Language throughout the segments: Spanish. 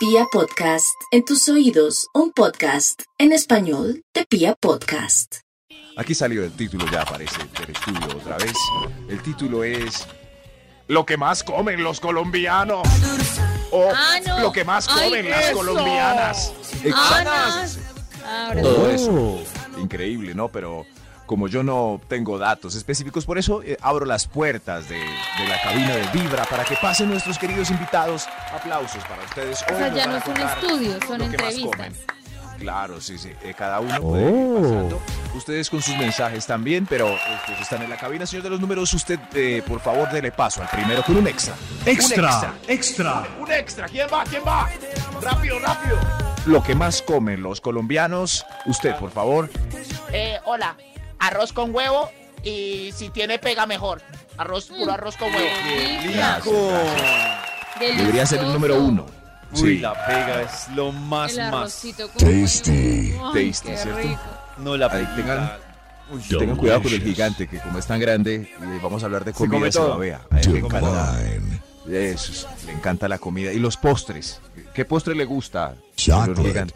Pia Podcast, en tus oídos, un podcast en español de Pia Podcast. Aquí salió el título, ya aparece del estudio otra vez. El título es Lo que más comen los colombianos. O Ah, no. Lo que más Ay, comen las eso. colombianas. Ah, Exacto. no. Todo eso. Increíble, ¿no? Pero como yo no tengo datos específicos, por eso eh, abro las puertas de, de la cabina de Vibra para que pasen nuestros queridos invitados. Aplausos para ustedes. O Hoy sea, nos ya no a es un contar estudio, son que más entrevistas. Claro, sí, sí. eh, cada uno puede ir pasando. Ustedes con sus mensajes también, pero pues están en la cabina. Señor de los números, usted, eh, por favor, dele paso al primero con un extra. Extra, Un extra. Un extra. ¿Quién va? ¿Quién va? Rápido, rápido. Lo que más comen los colombianos, usted, por favor. Eh, hola, arroz con huevo y si tiene pega mejor. Arroz, puro arroz con huevo. Rica. Debería ser el número uno. Uy, Sí. la pega es lo más El más. Tasty. huevo. Tasty, ¿cierto? rico. No la pega. tengan- Tengan cuidado con el gigante, que como es tan grande, eh, vamos a hablar de Se comida, come se babea. A él le encanta. Eso, es, le encanta la comida. Y los postres. ¿Qué postre le gusta? Chocolate.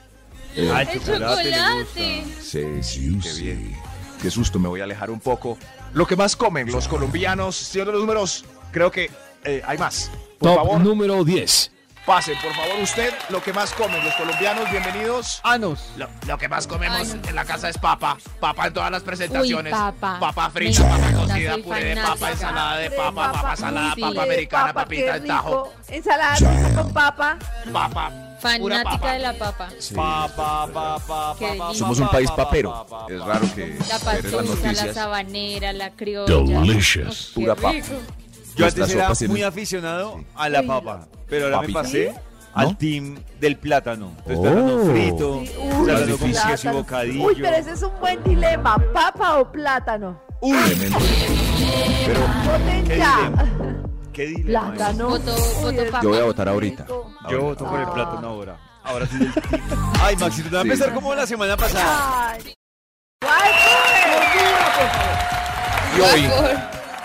Ah, El chocolate le chocolate. sí, sí, qué bien. Qué susto, me voy a alejar un poco. Lo que más comen los colombianos, señor de los números, creo que eh, hay más. Por Top favor, número 10. pasen, por favor, usted. Lo que más comen los colombianos, bienvenidos. Anos. Lo, lo que más comemos en la casa es papa. Papa en todas las presentaciones. Uy, papa. Papa Me frita, papa cocida, puré de papa, ensalada de De papa, papa salada, papa de americana, Papa, papita en tajo. Ensalada con papa. Papa. Fanática papa. de la papa. Pa, pa, pa, pa, Qué pa, pa, Somos un país pa, pa, papero. pa, pa, Es raro que La pastusa, la sabanera, la criolla. Delicious. Qué Pura papa. rico. Yo antes era muy aficionado a la Uy, papa, pero ahora Papita. me pasé ¿Sí? al ¿No? team del plátano. Entonces, Oh. plátano frito, Sí, uy, plátano con queso y bocadillo. Uy, pero ese es un buen dilema. ¿Papa o plátano? Uy, Tremendo. Pero Voten ¿Qué ya. dilema? Qué dilema. Plátano. Voto- voto yo voy a votar ahorita. Yo voto por el Ah. plátano ahora. Ahora sí. Ay, Maxito, te va a Sí. empezar como la semana pasada. Ay. Ay, y hoy,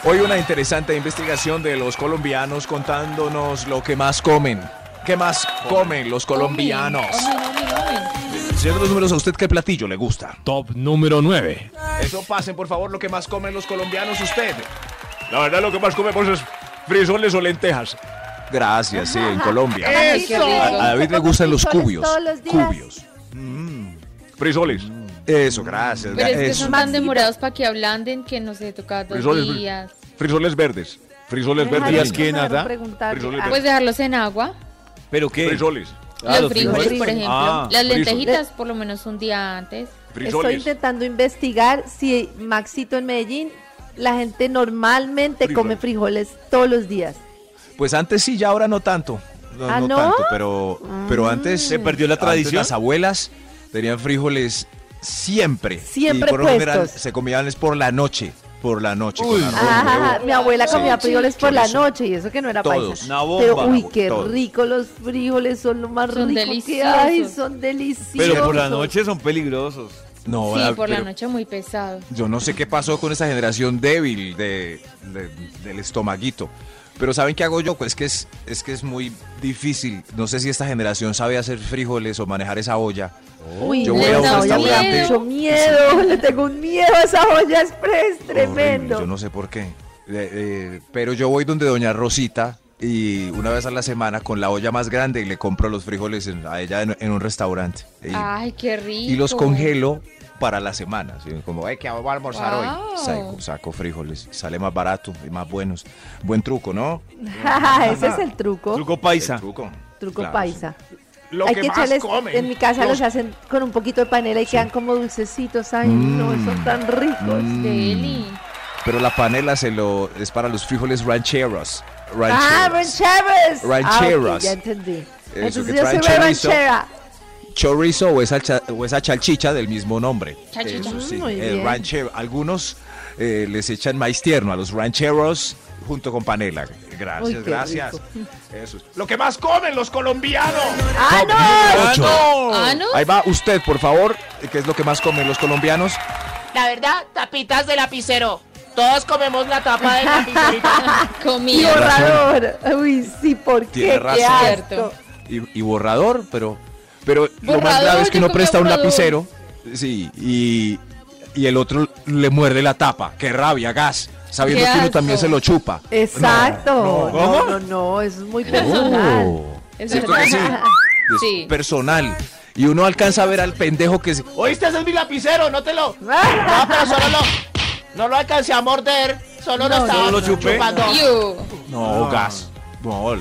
Por- hoy una interesante investigación de los colombianos contándonos lo que más comen. ¿Qué más comen los colombianos? Señor los números, ¿a usted qué platillo le gusta? Top número 9. Eso pasen, por favor, lo que más comen los colombianos usted. La verdad lo que más comemos es frisoles o lentejas. Gracias, sí, en Colombia. Qué A, David le ¿Come gustan los cubios. todos los días? Cubios. Frisoles. Eso, gracias. Pero es que eso. son tan demorados para que ablanden que no se toca dos Frisoles, fri- días. Frisoles verdes. Frisoles verdes. dejaron- ¿Y es que nada? Pues dejarlos en agua. ¿Pero qué? Frisoles. Ah, los frijoles, frijoles. por ejemplo. Ah, Las lentejitas, por lo menos un día antes. Estoy Frisoles. intentando investigar si Maxito en Medellín la gente normalmente come frijoles todos los días. Pues antes sí, ya ahora no tanto. No, ¿Ah, no no? tanto, pero, pero antes. ¿Se perdió la antes tradición? las abuelas tenían frijoles siempre. Siempre y por lo general puestos. se comían es por la noche. Por la noche. Uy. con arroz, Ajá, huevo. mi abuela comía sí, frijoles por la noche y eso que no era Todos. paisa. Bomba. Pero uy, qué Todos. rico los frijoles, son lo más Son rico que hay, son deliciosos. Pero por la noche son peligrosos. No, sí, la- por la noche muy pesado. Yo no sé qué pasó con esa generación débil de, de- del estomaguito. Pero ¿saben qué hago yo? Pues que es, es que es muy difícil. No sé si esta generación sabe hacer frijoles o manejar esa olla. Uy, Yo no, voy a un restaurante. mucho miedo, le tengo un miedo a esa olla express, tremendo. Horrible, yo no sé por qué. Eh, eh, pero yo voy donde doña Rosita y una vez a la semana con la olla más grande y le compro los frijoles en- a ella en, en un restaurante. Y, Ay, qué rico. y los congelo para la semana. ¿sí? Como, ay, que vamos a almorzar Wow. hoy. Saco, saco frijoles. Sale más barato y más buenos. Buen truco, ¿no? Ese es el truco, truco, Truco paisa. El truco. Claro, paisa. Lo Hay que, que más echarles, comen. en mi casa los los hacen con un poquito de panela y quedan como dulcecitos. Ay, no, son tan ricos. Mm. Deli. Pero la panela se lo es para los frijoles rancheros. Ah, Rancheros. rancheros. Rancheras. Ah, ya entendí. Eso, Entonces que yo soy ranchera. chorizo o esa, cha- o esa chalchicha del mismo nombre. Chalchicha. Eso sí, muy el bien. ranchero. Algunos eh, les echan maíz tierno a los rancheros junto con panela. Gracias, Uy, gracias. rico. Eso es. Lo que más comen los colombianos. ¡Ah! ¡Ah, no! ¿Ah, no? Ahí va usted, por favor. ¿Qué es lo que más comen los colombianos? La verdad, tapitas de lapicero. Todos comemos la tapa del lapicerito. Y Comida. borrador. Uy, sí, ¿por qué? Tiene Qué asco. Y, y borrador, pero, pero lo más grave es que uno presta un borrador. lapicero, sí, y, y el otro le muerde la tapa. Qué rabia, gas. Sabiendo que uno también se lo chupa. Exacto. No, No, no, no, eso es muy personal. Oh. Es ¿Cierto que sí? Es Sí. personal. Y uno alcanza a ver al pendejo que se- ¿Oíste? Ese es mi lapicero, no te lo. No, pero solo lo. No lo alcancé a morder. Solo lo No, estaba solo lo chupé. chupando. No, gas. No.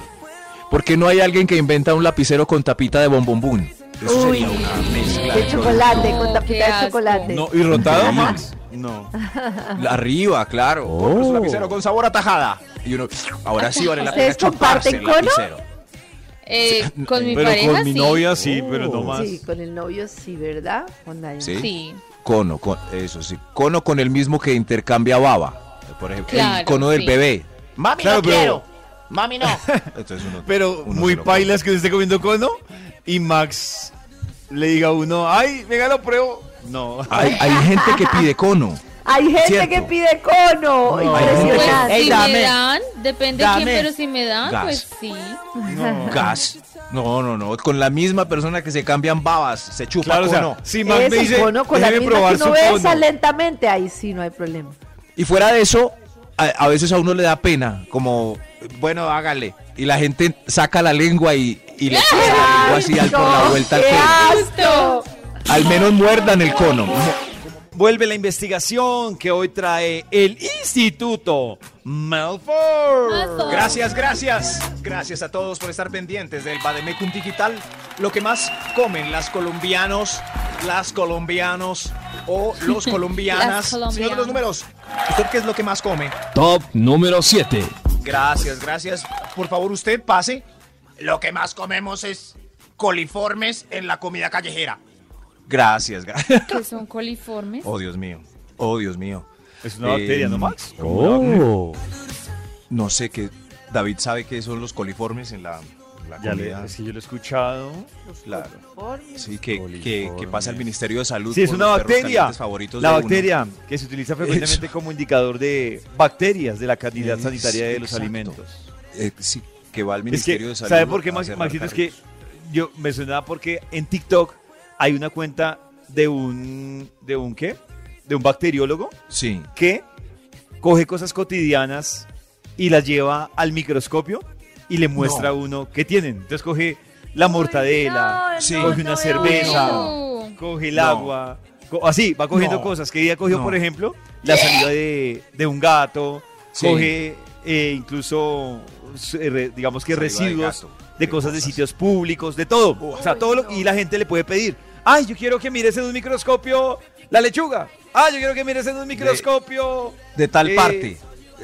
¿Por qué no hay alguien que inventa un lapicero con tapita de bombombún? Eso Uy, sería una mezcla. de chocolate, No, con tapita de chocolate. No, ¿Y rotado. Max? No. Arriba, claro. Compra su lapicero con sabor a tajada. Y uno, ahora sí vale la pena ¿Ustedes chuparse el cono? lapicero. Eh, con mi Pero pareja con mi sí. novia sí, pero no más. Sí, con el novio sí, ¿verdad? Con. ¿Sí? Sí. Cono, con, eso sí. Cono con el mismo que intercambia baba. Por ejemplo, el cono del bebé. Mami, Claro, no pero- quiero. Mami, no. Entonces uno- Pero uno muy se lo paila es que se esté comiendo cono y Max le diga a uno, ay, venga, lo pruebo. No. Hay, hay gente que pide cono. Hay gente Cierto. que pide cono. No. Pues Impresionante. Ey, si me dan, depende Dame. quién, pero si me dan, Gas. pues sí. Gas. No, no, no. Con la misma persona que se cambian babas, se chupa Claro, o sea, si Ese me dice, cono con la misma probar que su uno besa cono. lentamente, ahí sí no hay problema. Y fuera de eso, a, a veces a uno le da pena, como, bueno, hágale. Y la gente saca la lengua y, y le pasa la lengua así al, por la No, vuelta al ¡Qué cono. asco! Al menos muerdan el cono. Vuelve la investigación que hoy trae el Instituto Malfour. Gracias, gracias. Gracias a todos por estar pendientes del Bademecum Digital. Lo que más comen las colombianos, las colombianos o los colombianas. Señor de los números, ¿usted qué es lo que más come? Top número 7. Gracias, gracias. Por favor, usted pase. Lo que más comemos es coliformes en la comida callejera. Gracias, gracias. Que son coliformes. Oh, Dios mío. Oh, Dios mío. Es una bacteria, ¿no, Max? Oh. No sé qué. David sabe qué son los coliformes en la, la Ya le, comida. es que yo lo he escuchado. Claro. Sí, que, que, que pasa el Ministerio de Salud. Sí, es una los bacteria. favoritos La de uno. bacteria que se utiliza frecuentemente como indicador de bacterias de la calidad Es- sanitaria de los exacto. alimentos. Eh, sí, que va al Es Ministerio que, de Salud. ¿sabe por qué, Maxito? Es que yo me sonaba porque en TikTok hay una cuenta de un, ¿de un qué? De un bacteriólogo Sí. que coge cosas cotidianas y las lleva al microscopio y le muestra a uno qué tienen. Entonces coge la mortadela, No, Sí. no, coge una no, cerveza, coge el No. agua, co- así, va cogiendo No. cosas. Que día cogió, No. por ejemplo, la salida de, de un gato, Sí. coge eh, incluso, eh, digamos que Saliva de residuos gato, de de cosas de sitios públicos, de todo. O sea, todo lo, y la gente le puede pedir, ay, yo quiero que mires en un microscopio la lechuga. Ah, yo quiero que mires en un microscopio. De tal eh, parte. Eh,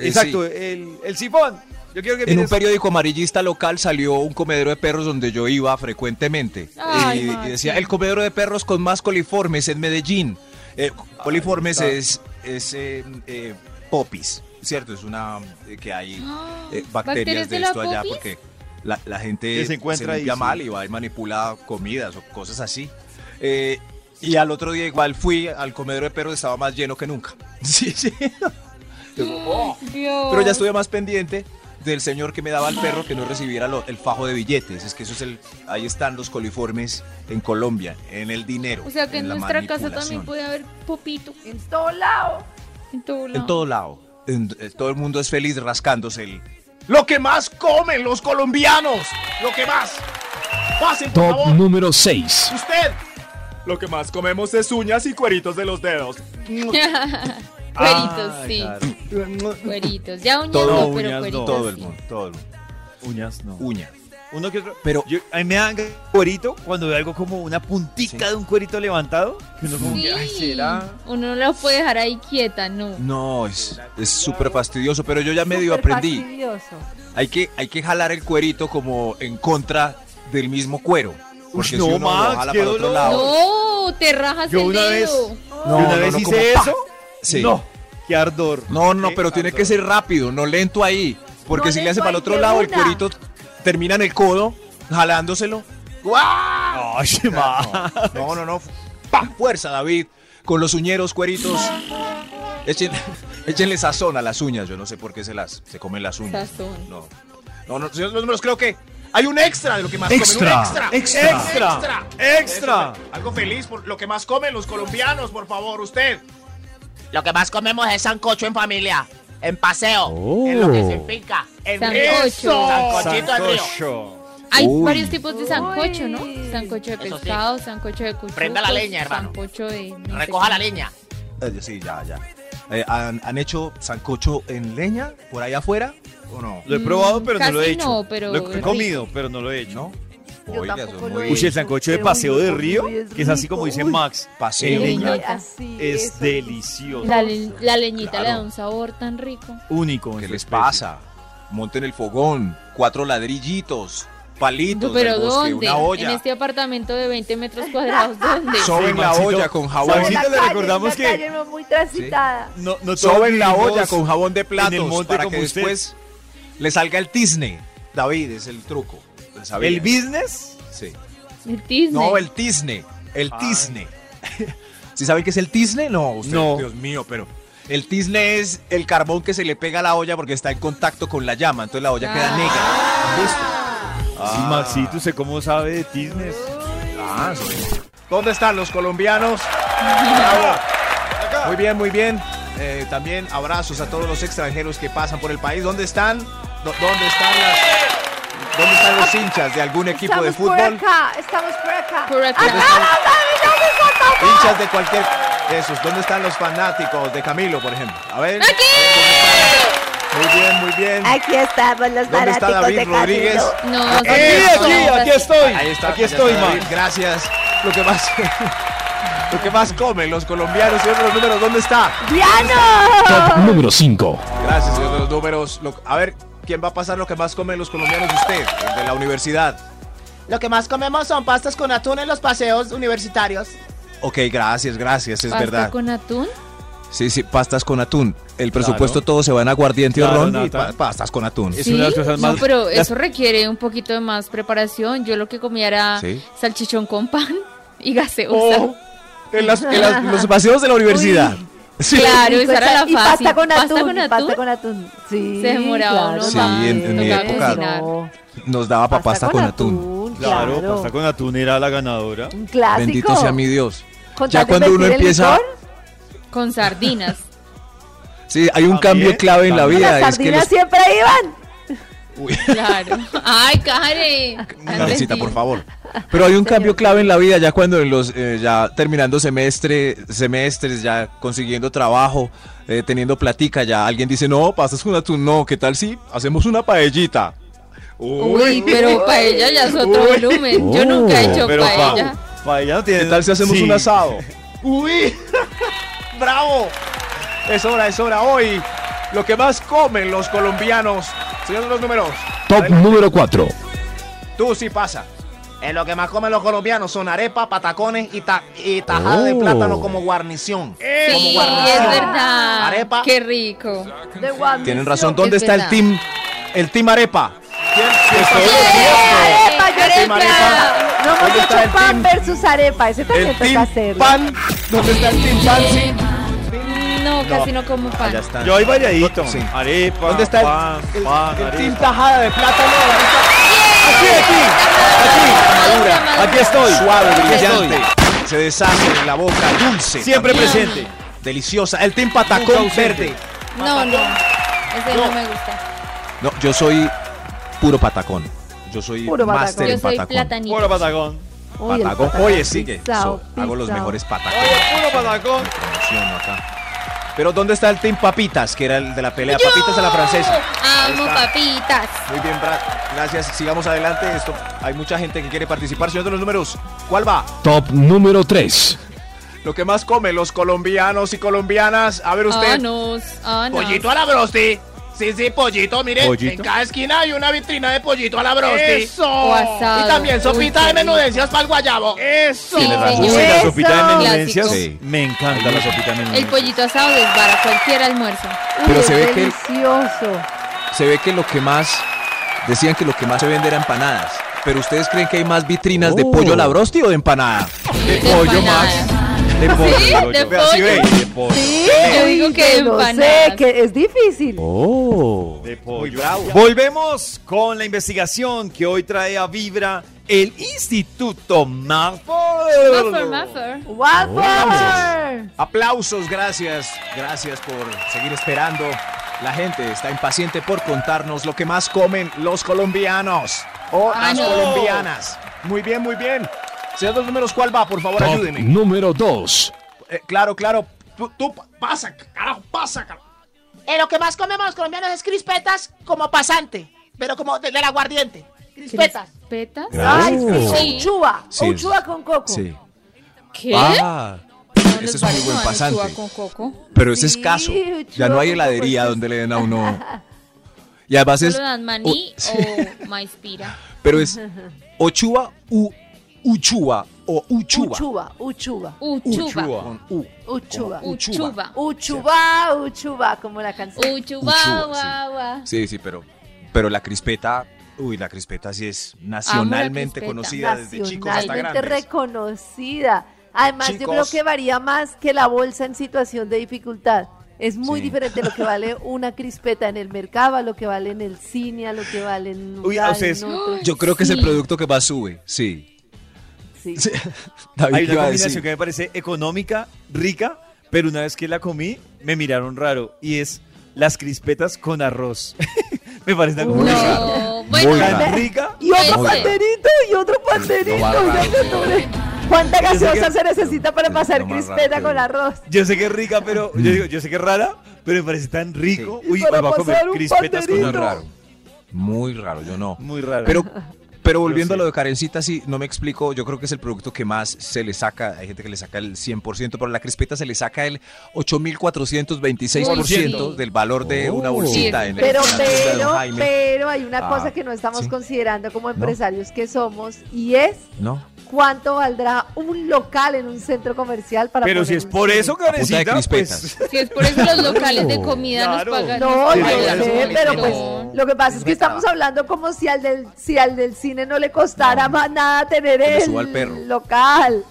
Exacto, sí. el, el sifón. Yo quiero que En un periódico amarillista local salió un comedero de perros donde yo iba frecuentemente. Ay, y, y Maxi. decía, el comedero de perros con más coliformes en Medellín. Eh, coliformes está. es, es eh, eh, popis, ¿cierto? Es una eh, que hay eh, bacterias de esto allá popis? porque la, la gente se encuentra ahí, limpia mal y va y manipula comidas o cosas así. Eh, y al otro día igual fui al comedero de perros, estaba más lleno que nunca. Sí, sí. Pero ya estuve más pendiente del señor que me daba el perro que no recibiera lo- el fajo de billetes. Es que eso es el. Ahí están los coliformes en Colombia, en el dinero. O sea que en, la nuestra casa manipulación. también puede haber popito En todo lado. en todo lado. En todo lado. En- eh, todo el mundo es feliz rascándose el. Lo que más comen los colombianos. Lo que más. Pasen, por Top favor. número 6. Usted. Lo que más comemos es uñas y cueritos de los dedos. Cueritos, Ah, sí. claro. Cueritos. Ya uñas Todo, no, uñas pero no. cueritos. Todo el mundo, todo el mundo. Uñas, no. Uña. Uno que otro. Pero- Yo, a mí me dan cuerito cuando veo algo como una puntica Sí. de un cuerito levantado. Que uno como Sí. que, ay, ¿será? Uno no la puede dejar ahí quieta, no. No, es es súper fastidioso, pero yo ya medio aprendí. fastidioso. Hay que, hay que jalar el cuerito como en contra del mismo cuero. No, uno lo Max, qué para el otro dolor. lado. No, te rajas Yo el una vez, yo No, una no, vez no, hice como eso. Sí. No, qué ardor. No, no, pero tiene ardor. que ser rápido, no lento ahí. Porque No si le hace para el otro lado, el cuerito termina en el codo, jalándoselo. ¡Guau! Ay. No, no, no. ¡Pa! Fuerza, David. Con los uñeros, cueritos. Echen, échenle sazón a las uñas. Yo no sé por qué se las se comen las uñas. Sazón. No. No, no, los números creo que Hay un extra de lo que más Extra, comen. Un extra. extra, extra, extra. Eso, algo feliz por lo que más comen los colombianos, por favor, usted. Lo que más comemos es sancocho en familia, en paseo, en lo que se finca, en Sancocho. Eso. Sancochito del río. Sancocho. Hay Uy. varios tipos de sancocho, ¿no? Sancocho de Eso sí. pescado, sancocho de cuchucos. Prenda la leña, hermano. Sancocho de... no Recoja la leña. Eh, sí, ya, ya. Eh, ¿han, han hecho sancocho en leña por allá afuera o no? Lo he probado, pero no lo he hecho. no, pero lo he comido, pero no lo he hecho. ¿No? Yo Oiga, tampoco son lo he muy... Uy, el sancocho de paseo de río, Uy, es que es así como dice Uy. Max, Paseo de. Así, es delicioso. La, le- la leñita le da un sabor tan rico. Único. en ¿Qué les pasa? Monten el fogón, cuatro ladrillitos, palitos ¿Pero del bosque, dónde? una olla. En este apartamento de 20 metros cuadrados, ¿dónde? Soben Sí, la Maxito. olla con jabón. Maxito, la le recordamos que- calle no muy transitada. No, Soben la olla con jabón de platos en el monte para como que usted. después le salga el tizne. David, es el truco. ¿El business? Sí. El Disney. No, el tizne. El tizne. ¿Sí saben qué es el tizne? No, usted, No. Dios mío, pero... El tizne es el carbón que se le pega a la olla porque está en contacto con la llama, entonces la olla queda Ah. negra. ¿Han visto? Sí, Maxito, ¿usted cómo sabe de business? Ah, sí. ¿Dónde están los colombianos? Muy bien, muy bien. Eh, también abrazos a todos los extranjeros que pasan por el país. ¿Dónde están? ¿Dónde están las, ¿Dónde están los hinchas de algún equipo de estamos fútbol? por acá, estamos por acá. Por acá. ¿Dónde están hinchas de cualquier esos? ¿Dónde están los fanáticos de Camilo, por ejemplo? A ver. ¡Aquí! Muy bien, muy bien. Aquí estamos los ¿Dónde está David Rodríguez? No, Aquí, aquí, aquí estoy. Ahí está. Aquí estoy, está. Gracias. Lo que más lo que más comen los colombianos, señor de los números, ¿dónde está? Top ¡Diano! número 5. Gracias, señor de los números. Lo- a ver, ¿quién va a pasar lo que más comen los colombianos usted, el de la universidad? Lo que más comemos son pastas con atún en los paseos universitarios. Ok, gracias, gracias, es ¿Pasta verdad. con atún? Sí, sí, pastas con atún. El presupuesto todo se va en aguardiente Claro, o ron y Nata. pa- pastas con atún. Es ¿Sí? una de las cosas No, más- pero las- eso requiere un poquito de más preparación. Yo lo que comía era Sí. salchichón con pan y gaseosa. Oh, en, las- en las- los paseos de la universidad. Sí. Claro, esa era la y fácil. pasta con atún. ¿Pasta con y pasta atún? con atún. Sí, Se demoraba claro, uno Sí, en- en mi época. No, Nos daba para pasta, con, atún. Claro, claro. pasta con atún era la ganadora. Un clásico. Bendito sea mi Dios. Con Ya cuando uno empieza- Con sardinas. Sí, hay un También, cambio clave en la también. vida. Las Es que sardinas los- siempre iban. Uy, Claro. Ay, Karen. Karencita, por favor. Pero hay un cambio clave en la vida ya cuando en los eh, ya terminando semestre, semestres, ya consiguiendo trabajo, eh, teniendo platica, ya alguien dice, no, pasas con atún, no, ¿qué tal si hacemos una paellita? Uy, pero paella ya es otro Uy. volumen. Yo nunca he hecho Pero paella. pa, paella no tiene. ¿Qué tal si hacemos Sí. un asado? ¡Uy! ¡Bravo! Es hora, es hora. Hoy, lo que más comen los colombianos. Señor de los números. Top Adelante. número 4. Tú sí pasa. Eh, lo que más comen los colombianos son arepa, patacones y, ta- y tajada de Oh. plátano como guarnición. como Sí, guarnición. es verdad. Arepa. Qué rico. De. Tienen razón, ¿dónde Es está el verdad. team, el team arepa? Arepa, yo Arepa. le No hemos ¿Dónde está hecho el pan team? versus arepa. Ese también El toca team hacerlo. pan, ¿dónde está el team pan? Sí. No, casi no como pan. Allá está. Yo hay variadito. Sí. Arepa, ¿Dónde está el- pan, el, pan, el team tajada de plátano? Aquí, aquí, Madura, aquí estoy. Suave, Aquí brillante. estoy. Se deshace en la boca, dulce. Siempre también. presente. Deliciosa. El team patacón verde. No, no. Ese no me gusta. No, yo soy puro patacón. Yo soy Puro máster patacón. Yo en soy patacón. platanito. Puro Patacón. patacón Oye, sigue. So, hago los mejores patacones. Oye, puro patagón. Promociono acá. Pero ¿dónde está el team papitas? Que era el de la pelea. Papitas a la francesa. Amo papitas. Muy bien, Brad. Gracias. Sigamos adelante. Esto, hay mucha gente que quiere participar. Señor de los números, ¿cuál va? Top número 3. Lo que más comen los colombianos y colombianas. A ver usted. Anos, anos. Pollito a la brosti. Sí, sí, pollito. Mire, ¿Pollito? en cada esquina hay una vitrina de pollito a la brosti. O asado. Y también sopita Uy, de menudencias para el guayabo. Sí. Uy, señor. la Eso. sopita de menudencias. Sí. Me encanta la sopita de El menudencias. pollito asado desbara cualquier almuerzo. Uy, Pero se ve que- delicioso. Se ve que lo que más. Decían que lo que más se vende era empanadas. Pero ustedes creen que hay más vitrinas de pollo a la brosti o de empanada? De De pollo, empanada. De pollo, ¿Sí? ¿De sí, pollo? ve, de pollo. Sí, Yo digo que que no sé, que es difícil. Oh. De pollo. Volvemos con la investigación que hoy trae a Vibra el Instituto Malfoy. Muffer, muffer. Waffle. Aplausos, gracias. Gracias por seguir esperando. La gente está impaciente por contarnos lo que más comen los colombianos o Ah, las no. colombianas. Muy bien, muy bien. Señor dos números, ¿cuál va? Por favor, Top ayúdeme. número 2. Eh, claro, claro. Tú, tú, pasa, carajo, pasa, carajo. Eh, lo que más comemos los colombianos es crispetas como pasante, pero como de- del aguardiente. Crispetas. ¿Petas? Ay, Oh. sí, uchuva. Sí. Uchuva con coco. Sí. ¿Qué? Ah, No ese es muy buen pasante. con coco. pero Sí, es caso. Ya no hay heladería coco. donde le den a uno. Y además es. Maní o maíz pira. Pero es Ochua u Uchua o Uchuva. Uchuva, uchuva, Uchuva. Con U. uchuva. Uchuva. Uchuva, uchuva, como la canción. Uchuva, Uchuva, guau, guau. Sí, sí, pero, pero la crispeta, uy, la crispeta sí es nacionalmente conocida desde chicos hasta Nacionalmente grandes. reconocida. Además, yo creo que varía más que la bolsa en situación de dificultad. Es muy Sí. diferente lo que vale una crispeta en el mercado, a lo que vale en el cine, a lo que vale en un Uy, a ustedes- en otro. Yo creo que es el Sí. producto que más sube, sí. Sí. Sí. David, Hay ¿qué una combinación decir? que me parece económica, rica, pero una vez que la comí, me miraron raro. Y es las crispetas con arroz. me parece una combinación No, bueno, Muy tan rica. Y otro Ese. panderito, y otro panderito. ¿Cuánta gaseosa que- se necesita para es pasar más crispeta raro, con arroz? Yo sé que es rica, pero yo digo, yo sé que es rara, pero me parece tan rico. Sí. Uy, para a comer crispetas con Muy arroz. raro. Muy raro, yo no. Muy raro. Pero, pero volviendo sí. a lo de Karencita, sí, no me explico. Yo creo que es el producto que más se le saca. Hay gente que le saca el 100%, pero a la crispeta se le saca el 8.426% Uy, sí. del valor de una Oh. bolsita. Sí, en Pero, en Don pero, Jaime. pero hay una Ah, cosa que no estamos sí. considerando como empresarios que somos y es No. cuánto valdrá un local en un centro comercial para Pero poner si es por eso, Karencita, crispetas. pues... si es por eso los locales de comida Claro. nos pagan. No, yo pagan sé, eso. pero No. pues lo que pasa es que estamos hablando como si al del, si al del cine no le costara más nada tener Que le el suba al perro. local.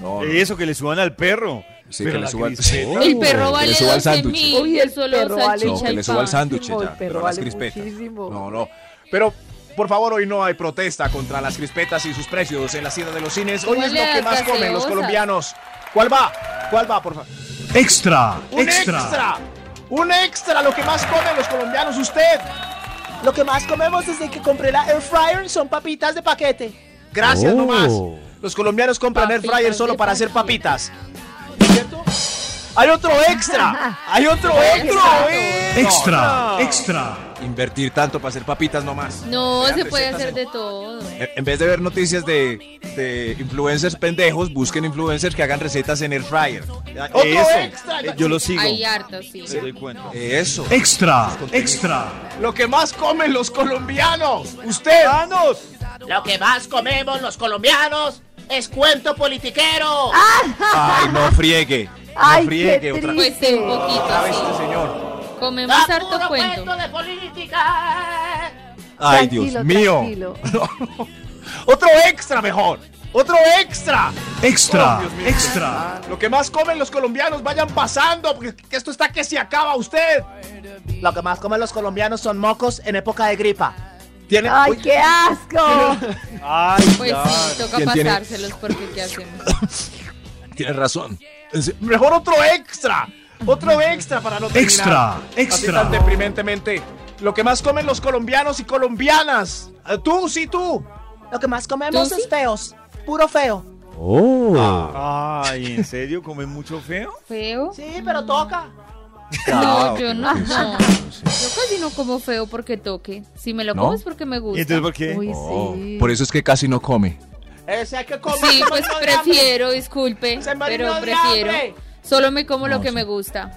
No, no. Eso, que le suban al perro. Sí, Pero que le suba al- crispeta- El perro Que vale le suba el 12 sándwich. Uy, y el solo perro vale salchicha No, que le suba pan. sándwich El ya, perro las vale crispetas. muchísimo. No, no. Pero, por favor, hoy no hay protesta contra las crispetas y sus precios en la ciudad de los cines. Hoy es lo que las más comen los colombianos. ¿Cuál va? ¿Cuál va, por favor? Extra. ¡Un extra! ¡Un extra! Lo que más comen los colombianos, usted. Lo que más comemos desde que compré la air fryer son papitas de paquete. Gracias, Oh. nomás. Los colombianos compran air Papitas fryer solo para hacer papitas. ¿Cierto? ¡Hay otro extra! ¡Hay otro extra! Extra. Extra. Invertir tanto para hacer papitas nomás. No, se puede hacer en- de todo. En en vez de ver noticias de, de influencers pendejos, busquen influencers que hagan recetas en air fryer. ¡Otro Eso. extra! Eh, Yo lo sigo. Hay hartos, sí. Me doy cuenta. Eso. Extra. Extra. Lo que más comen los colombianos. Usted. ¡Danos! Lo que más comemos los colombianos es cuento politiquero. Ay, no friegue. No Ay, friegue qué otra, Pues un otra poquito, vez sí. este señor. Comemos Da harto puro cuento. cuento de política. Ay, Tranquilo, Dios mío. tranquilo. Otro extra mejor. Otro extra. Extra. Oh, Dios mío. Extra. Lo que más comen los colombianos, vayan pasando, porque que esto está que se acaba usted. Lo que más comen los colombianos son mocos en época de gripa. Tiene, ¡Ay, Uy, qué asco! ¡Ay, Pues sí, toca pasárselos porque ¿qué hacemos? tiene razón. Mejor otro extra. Otro extra para no terminar. Extra. Así Extra. tan deprimentemente. Lo que más comen los colombianos y colombianas. Eh, Tú, sí, tú. Lo que más comemos ¿Tú es sí? feos. Puro feo. Oh. Ay, ¿en serio? ¿Comen mucho feo? ¿Feo? Sí, pero toca. No, yo no. no. Yo casi no como feo porque toque. Si me lo ¿No? como es porque me ¿Y gusta. entonces por qué? Uy, Oh, sí. por eso es que casi no come. Ese que comer. Sí, pues prefiero, disculpe, pero prefiero. Solo me como lo No, que sí. me gusta.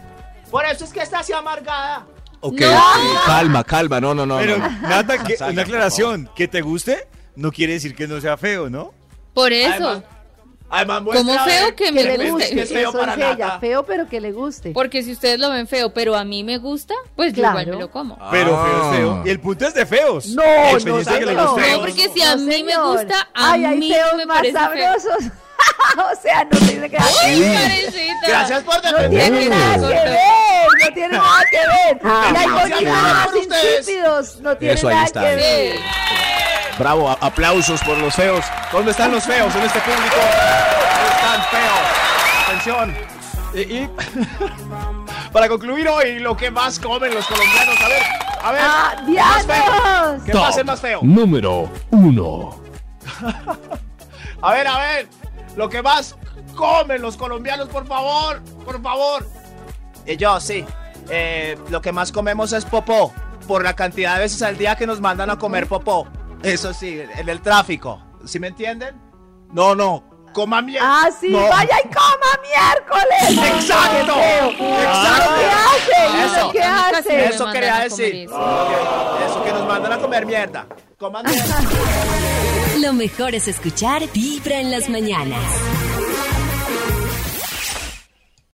Por eso es que está así amargada. Ok, No. ok, calma, calma, no, no, no. Pero, no. Nata, que- una aclaración. Que te guste no quiere decir que no sea feo, ¿no? Por eso. Además, Además, a feo que Que me le es que guste, es feo eso para es ella, feo pero que le guste. Porque si ustedes lo ven feo, pero a mí me gusta, pues yo Claro. igual me lo como. Pero Ah. feo es feo. Y el punto es de feos. No, no, de que le guste. No, porque si a No, mí me señor. gusta, a Ay, hay mí feos me más parece feo. o sea, no tiene que Karencita. Gracias por No defender. tiene nada que ver, no tiene nada que ver. La por ustedes. insípidos no tiene Eso, ahí nada está. que ver. Sí. Bravo, aplausos por los feos. ¿Dónde están los feos en este público? Ahí están feos. Atención. Y, y- para concluir hoy, lo que más comen los colombianos. A ver, a ver. ¡Ah, más feo. ¿Qué más feo? Número 1. A ver, a ver. Lo que más comen los colombianos, por favor. Por favor. Y yo, sí. Eh, lo que más comemos es popó. Por la cantidad de veces al día que nos mandan a comer popó. Eso sí, en el tráfico. ¿Sí me entienden? No, no. Coma mierda. Ah, sí, No. vaya y coma miércoles. Exacto. Exacto. ¿Qué hace? ¿Y Eso. ¿Qué hace? Eso quería decir. eso. Eso que nos mandan a comer mierda. Coman mierda. Lo mejor es escuchar Vibra en las mañanas.